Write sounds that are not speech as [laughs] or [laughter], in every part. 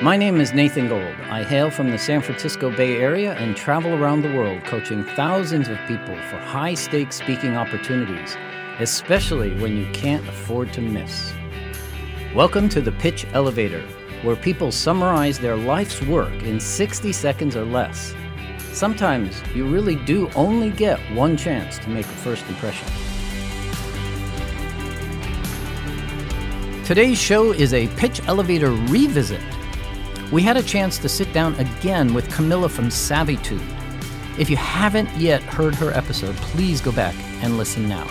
My name is Nathan Gold. I hail from the San Francisco Bay Area and travel around the world coaching thousands of people for high stakes speaking opportunities, especially when you can't afford to miss. Welcome to the Pitch Elevator, where people summarize their life's work in 60 seconds or less. Sometimes you really do only get one chance to make a first impression. Today's show is a Pitch Elevator revisit. We had a chance to sit down again with Camilla from Savitude. If you haven't yet heard her episode, please go back and listen now.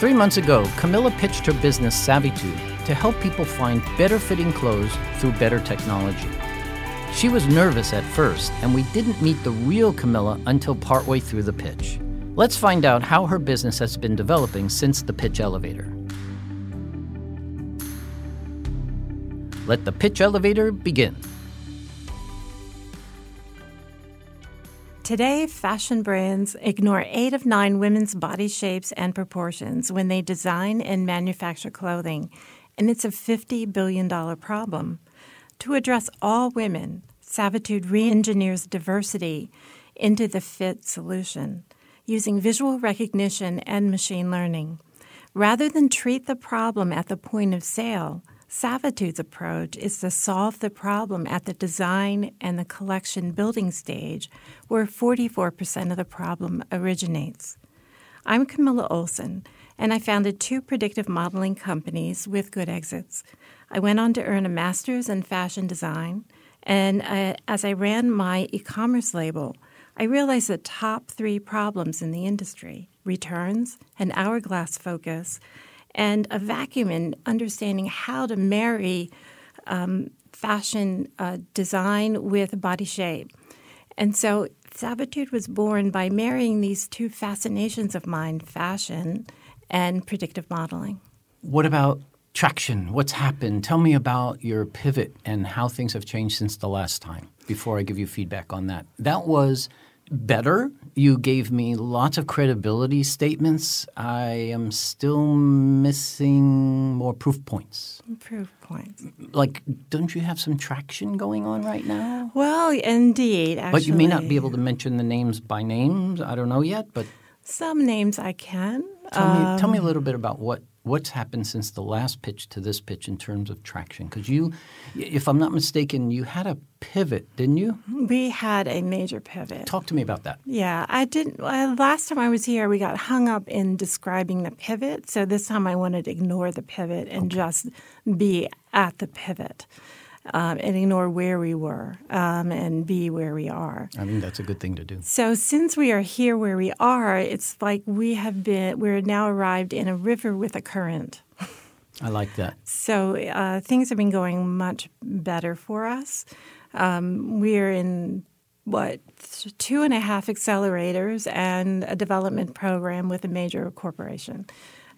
Three months ago, Camilla pitched her business Savitude to help people find better fitting clothes through better technology. She was nervous at first, and we didn't meet the real Camilla until partway through the pitch. Let's find out how her business has been developing since the pitch elevator. Let the pitch elevator begin. Today, fashion brands ignore eight of nine women's body shapes and proportions when they design and manufacture clothing, and it's a $50 billion problem. To address all women, Savitude re engineers diversity into the fit solution using visual recognition and machine learning. Rather than treat the problem at the point of sale, Savitude's approach is to solve the problem at the design and the collection building stage, where 44% of the problem originates. I'm Camilla Olson, and I founded two predictive modeling companies with good exits. I went on to earn a master's in fashion design, and uh, as I ran my e commerce label, I realized the top three problems in the industry returns, an hourglass focus, and a vacuum in understanding how to marry um, fashion uh, design with body shape. And so Savitude was born by marrying these two fascinations of mine fashion and predictive modeling. What about traction? What's happened? Tell me about your pivot and how things have changed since the last time before I give you feedback on that. That was better. You gave me lots of credibility statements. I am still missing more proof points. Proof points. Like, don't you have some traction going on right now? Well, indeed. Actually. But you may not be able to mention the names by names. I don't know yet, but some names I can. Tell me, tell me a um, little bit about what what's happened since the last pitch to this pitch in terms of traction? Because you, if I'm not mistaken, you had a pivot, didn't you? We had a major pivot. Talk to me about that. Yeah, I didn't. Uh, last time I was here, we got hung up in describing the pivot. So this time I wanted to ignore the pivot and okay. just be at the pivot um, and ignore where we were um, and be where we are. I mean, that's a good thing to do. So, since we are here where we are, it's like we have been, we're now arrived in a river with a current. I like that. So, uh, things have been going much better for us. Um, we're in what two and a half accelerators and a development program with a major corporation.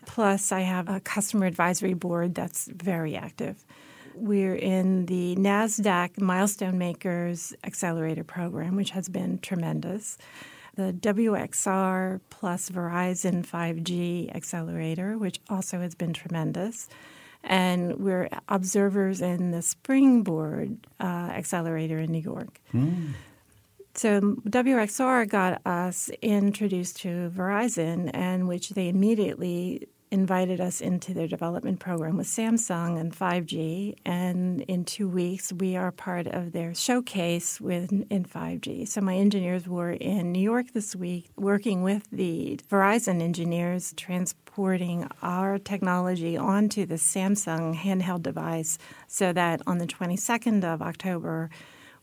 Plus, I have a customer advisory board that's very active. We're in the NASDAQ Milestone Makers Accelerator Program, which has been tremendous. The WXR plus Verizon 5G Accelerator, which also has been tremendous. And we're observers in the Springboard uh, Accelerator in New York. Mm. So WXR got us introduced to Verizon, and which they immediately invited us into their development program with Samsung and 5G. And in two weeks, we are part of their showcase with in 5G. So my engineers were in New York this week working with the Verizon engineers transporting our technology onto the Samsung handheld device so that on the 22nd of October,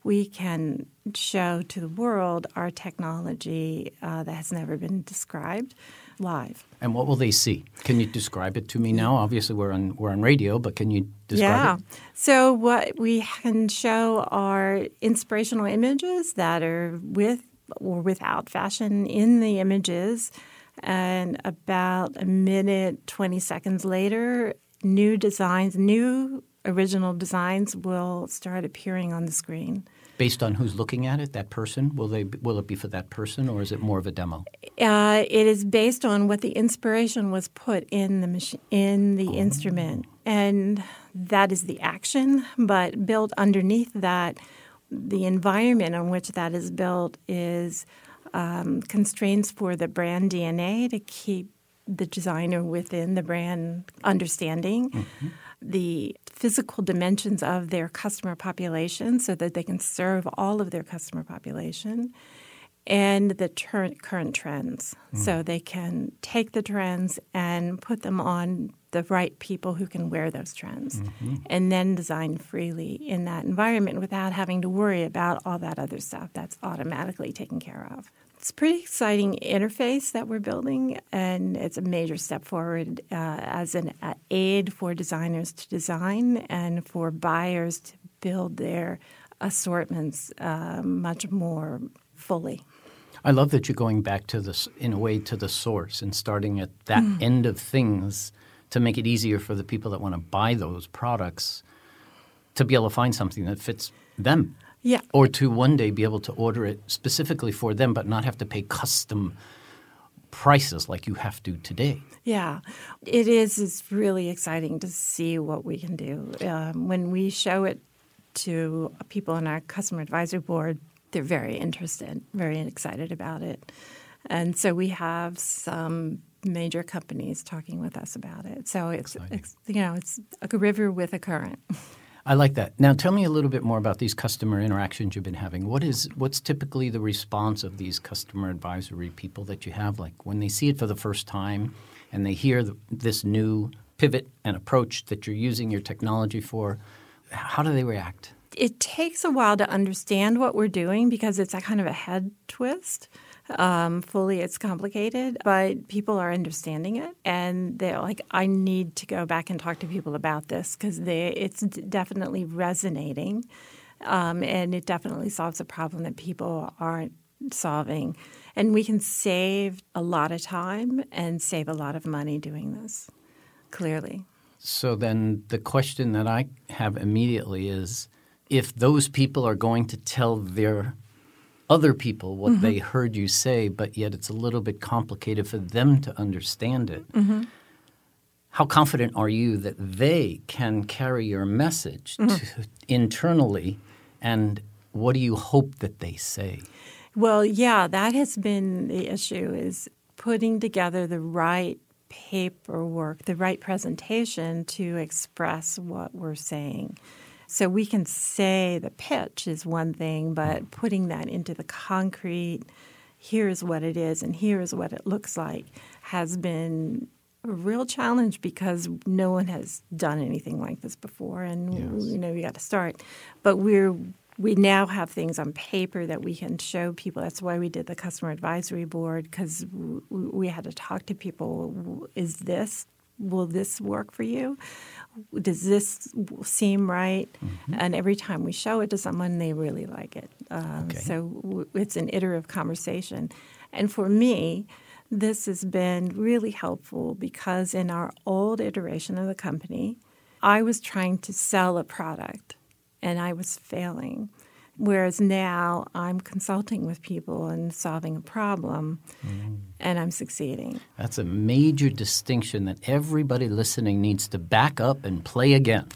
we can show to the world our technology uh, that has never been described live. And what will they see? Can you describe it to me now? Obviously, we're on we're on radio, but can you describe yeah. it? Yeah. So what we can show are inspirational images that are with or without fashion in the images, and about a minute twenty seconds later, new designs, new original designs will start appearing on the screen. Based on who's looking at it, that person, will they will it be for that person, or is it more of a demo? Uh, it is based on what the inspiration was put in the machine in the oh. instrument, and that is the action. But built underneath that, the environment on which that is built is um, constraints for the brand DNA to keep the designer within the brand understanding. Mm-hmm. The physical dimensions of their customer population so that they can serve all of their customer population and the ter- current trends. Mm. So they can take the trends and put them on the right people who can wear those trends mm-hmm. and then design freely in that environment without having to worry about all that other stuff that's automatically taken care of. It's a pretty exciting interface that we're building, and it's a major step forward uh, as an uh, aid for designers to design and for buyers to build their assortments uh, much more fully. I love that you're going back to this in a way to the source and starting at that mm. end of things to make it easier for the people that want to buy those products to be able to find something that fits them. Yeah. Or to one day be able to order it specifically for them, but not have to pay custom prices like you have to today. Yeah, it is. It's really exciting to see what we can do. Um, when we show it to people on our customer advisory board, they're very interested, very excited about it. And so we have some major companies talking with us about it. So it's, it's you know it's a river with a current. [laughs] I like that. Now, tell me a little bit more about these customer interactions you've been having. What is what's typically the response of these customer advisory people that you have? Like when they see it for the first time and they hear the, this new pivot and approach that you're using your technology for, how do they react? It takes a while to understand what we're doing because it's a kind of a head twist. Um, fully, it's complicated, but people are understanding it, and they're like, "I need to go back and talk to people about this because they it's definitely resonating, um, and it definitely solves a problem that people aren't solving, and we can save a lot of time and save a lot of money doing this. Clearly." So then, the question that I have immediately is if those people are going to tell their other people what mm-hmm. they heard you say, but yet it's a little bit complicated for them to understand it. Mm-hmm. How confident are you that they can carry your message mm-hmm. to, internally, and what do you hope that they say? Well, yeah, that has been the issue is putting together the right paperwork, the right presentation to express what we're saying. So we can say the pitch is one thing, but mm. putting that into the concrete, here's what it is and here's what it looks like, has been a real challenge because no one has done anything like this before, and yes. you know we got to start. But we're we now have things on paper that we can show people. That's why we did the customer advisory board because we had to talk to people. Is this will this work for you? Does this seem right? Mm-hmm. And every time we show it to someone, they really like it. Um, okay. So w- it's an iterative conversation. And for me, this has been really helpful because in our old iteration of the company, I was trying to sell a product and I was failing. Whereas now I'm consulting with people and solving a problem mm. and I'm succeeding. That's a major distinction that everybody listening needs to back up and play again.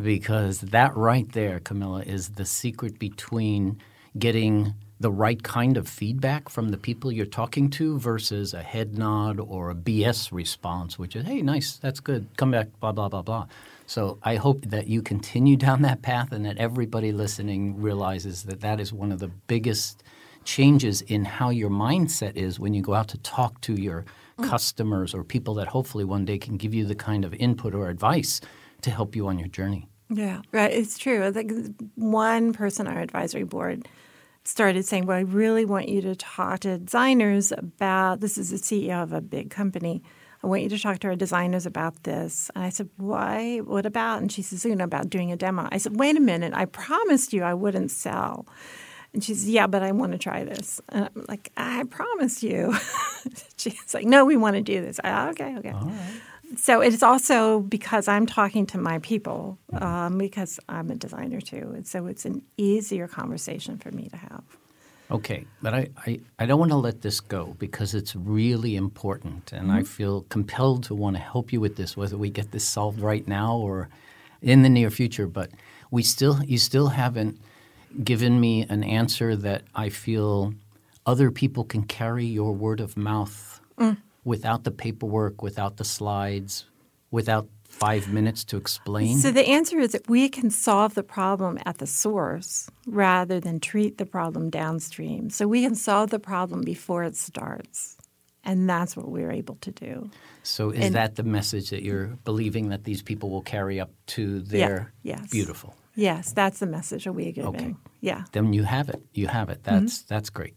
Because that right there, Camilla, is the secret between getting the right kind of feedback from the people you're talking to versus a head nod or a BS response, which is, hey, nice, that's good, come back, blah, blah, blah, blah. So I hope that you continue [laughs] down that path and that everybody listening realizes that that is one of the biggest changes in how your mindset is when you go out to talk to your mm. customers or people that hopefully one day can give you the kind of input or advice to help you on your journey. Yeah, right. It's true. Like one person on our advisory board started saying, Well, I really want you to talk to designers about this is the CEO of a big company I want you to talk to our designers about this. And I said, Why? What about? And she says, You know, about doing a demo. I said, Wait a minute. I promised you I wouldn't sell. And she says, Yeah, but I want to try this. And I'm like, I promised you. [laughs] She's like, No, we want to do this. I, okay, okay. so it's also because I'm talking to my people, um, because I'm a designer too, and so it's an easier conversation for me to have. Okay, but I, I, I don't want to let this go because it's really important, and mm-hmm. I feel compelled to want to help you with this, whether we get this solved right now or in the near future. But we still you still haven't given me an answer that I feel other people can carry your word of mouth mm. without the paperwork, without the slides, without five minutes to explain? So the answer is that we can solve the problem at the source rather than treat the problem downstream. So we can solve the problem before it starts. And that's what we're able to do. So is and, that the message that you're believing that these people will carry up to their yeah, yes. beautiful? Yes, that's the message that we're giving. Okay. Yeah. Then you have it. You have it. That's mm-hmm. that's great.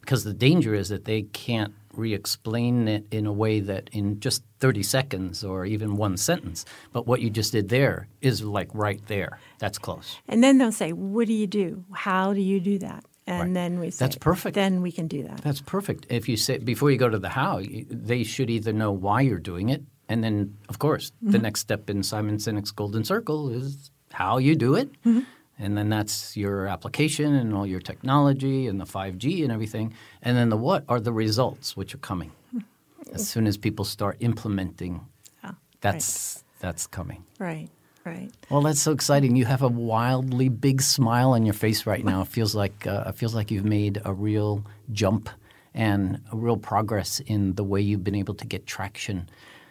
Because the danger is that they can't re-explain it in a way that in just 30 seconds or even one sentence. But what you just did there is like right there. That's close. And then they'll say, "What do you do? How do you do that?" And right. then we say, "That's perfect." Then we can do that. That's perfect. If you say before you go to the how, they should either know why you're doing it, and then of course mm-hmm. the next step in Simon Sinek's Golden Circle is how you do it. Mm-hmm and then that's your application and all your technology and the 5G and everything. And then the what are the results which are coming. As soon as people start implementing, oh, that's right. that's coming. Right. Right. Well, that's so exciting. You have a wildly big smile on your face right now. It feels like uh, it feels like you've made a real jump and a real progress in the way you've been able to get traction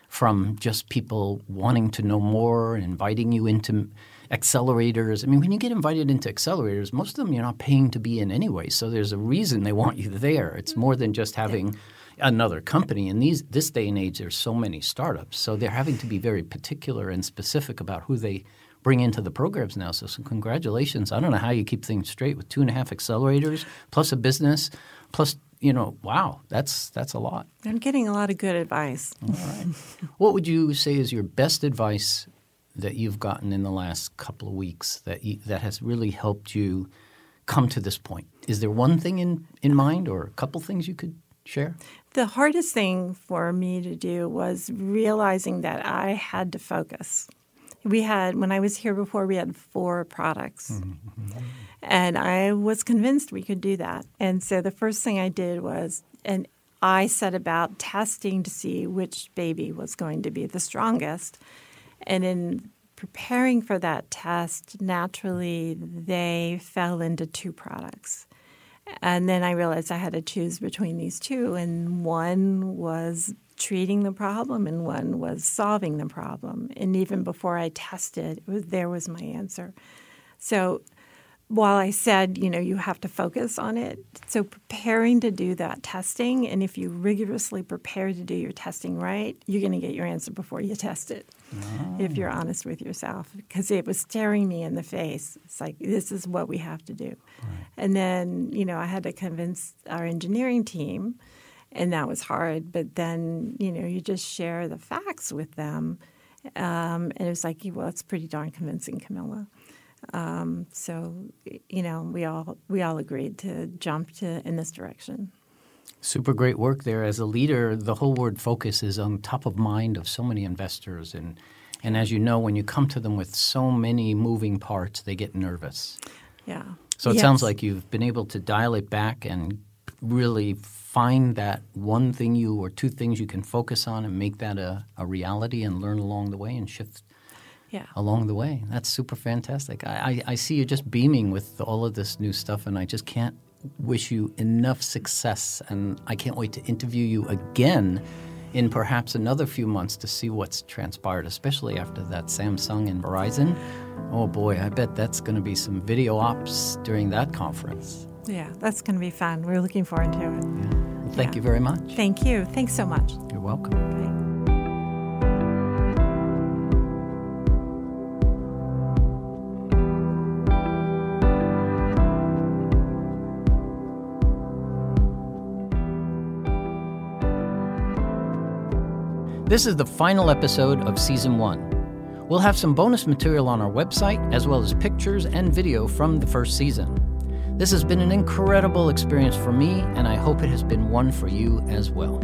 from just people wanting to know more and inviting you into accelerators. I mean, when you get invited into accelerators, most of them you're not paying to be in anyway. So there's a reason they want you there. It's more than just having another company. In these this day and age, there's so many startups, so they're having to be very particular and specific about who they bring into the programs now. So, so congratulations. I don't know how you keep things straight with two and a half accelerators plus a business plus you know, wow, that's that's a lot. I'm getting a lot of good advice. All right. what would you say is your best advice that you've gotten in the last couple of weeks that you, that has really helped you come to this point? Is there one thing in, in mind or a couple things you could share? The hardest thing for me to do was realizing that I had to focus. We had, when I was here before, we had four products. Mm-hmm. And I was convinced we could do that. And so the first thing I did was, and I set about testing to see which baby was going to be the strongest. And in preparing for that test, naturally they fell into two products. And then I realized I had to choose between these two, and one was treating the problem and one was solving the problem. And even before I tested, was, there was my answer. So while I said, you know, you have to focus on it, so preparing to do that testing, and if you rigorously prepare to do your testing right, you're going to get your answer before you test it. Oh. If you're honest with yourself, because it was staring me in the face. It's like this is what we have to do, right. and then you know I had to convince our engineering team, and that was hard. But then you know you just share the facts with them, um, and it was like, well, it's pretty darn convincing, Camilla. Um, so you know, we all we all agreed to jump to in this direction. Super great work there. As a leader, the whole word focus is on top of mind of so many investors, and and as you know, when you come to them with so many moving parts, they get nervous. Yeah. So it yes. sounds like you've been able to dial it back and really find that one thing you or two things you can focus on and make that a, a reality and learn along the way and shift yeah. along the way. That's super fantastic. I, I, I, see you just beaming with all of this new stuff, and I just can't wish you enough success. And I can't wait to interview you again in perhaps another few months to see what's transpired, especially after that Samsung and Verizon. Oh boy, I bet that's going to be some video ops during that conference. Yeah, that's going to be fun. We're looking forward to it. Yeah. Well, thank yeah. you very much. Thank you. Thanks so much. You're welcome. Bye. This is the final episode of Season 1. We'll have some bonus material on our website, as well as pictures and video from the first season. This has been an incredible experience for me, and I hope it has been one for you as well.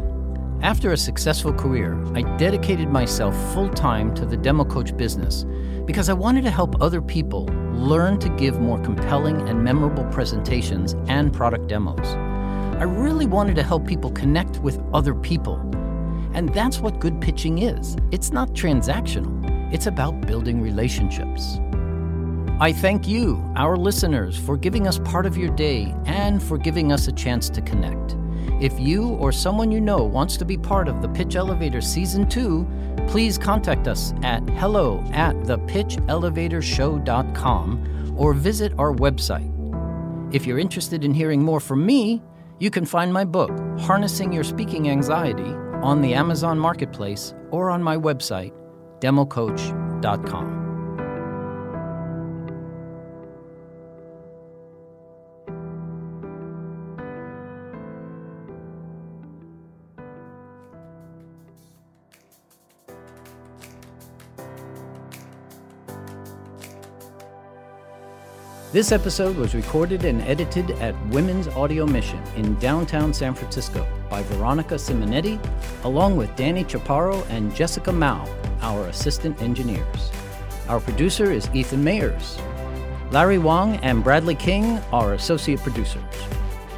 After a successful career, I dedicated myself full time to the demo coach business because I wanted to help other people learn to give more compelling and memorable presentations and product demos. I really wanted to help people connect with other people. And that's what good pitching is it's not transactional, it's about building relationships. I thank you, our listeners, for giving us part of your day and for giving us a chance to connect. If you or someone you know wants to be part of the Pitch Elevator Season 2, please contact us at hello at thepitchelevatorshow.com or visit our website. If you're interested in hearing more from me, you can find my book, Harnessing Your Speaking Anxiety, on the Amazon Marketplace or on my website, democoach.com. This episode was recorded and edited at Women's Audio Mission in downtown San Francisco by Veronica Simonetti, along with Danny Chaparro and Jessica Mao, our assistant engineers. Our producer is Ethan Mayers. Larry Wang and Bradley King are associate producers.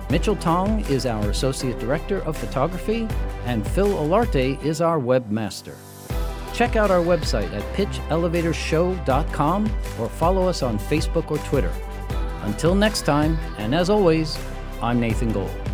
Mitchell Tong is our associate director of photography, and Phil Olarte is our webmaster. Check out our website at pitchelevatorshow.com or follow us on Facebook or Twitter. Until next time, and as always, I'm Nathan Gold.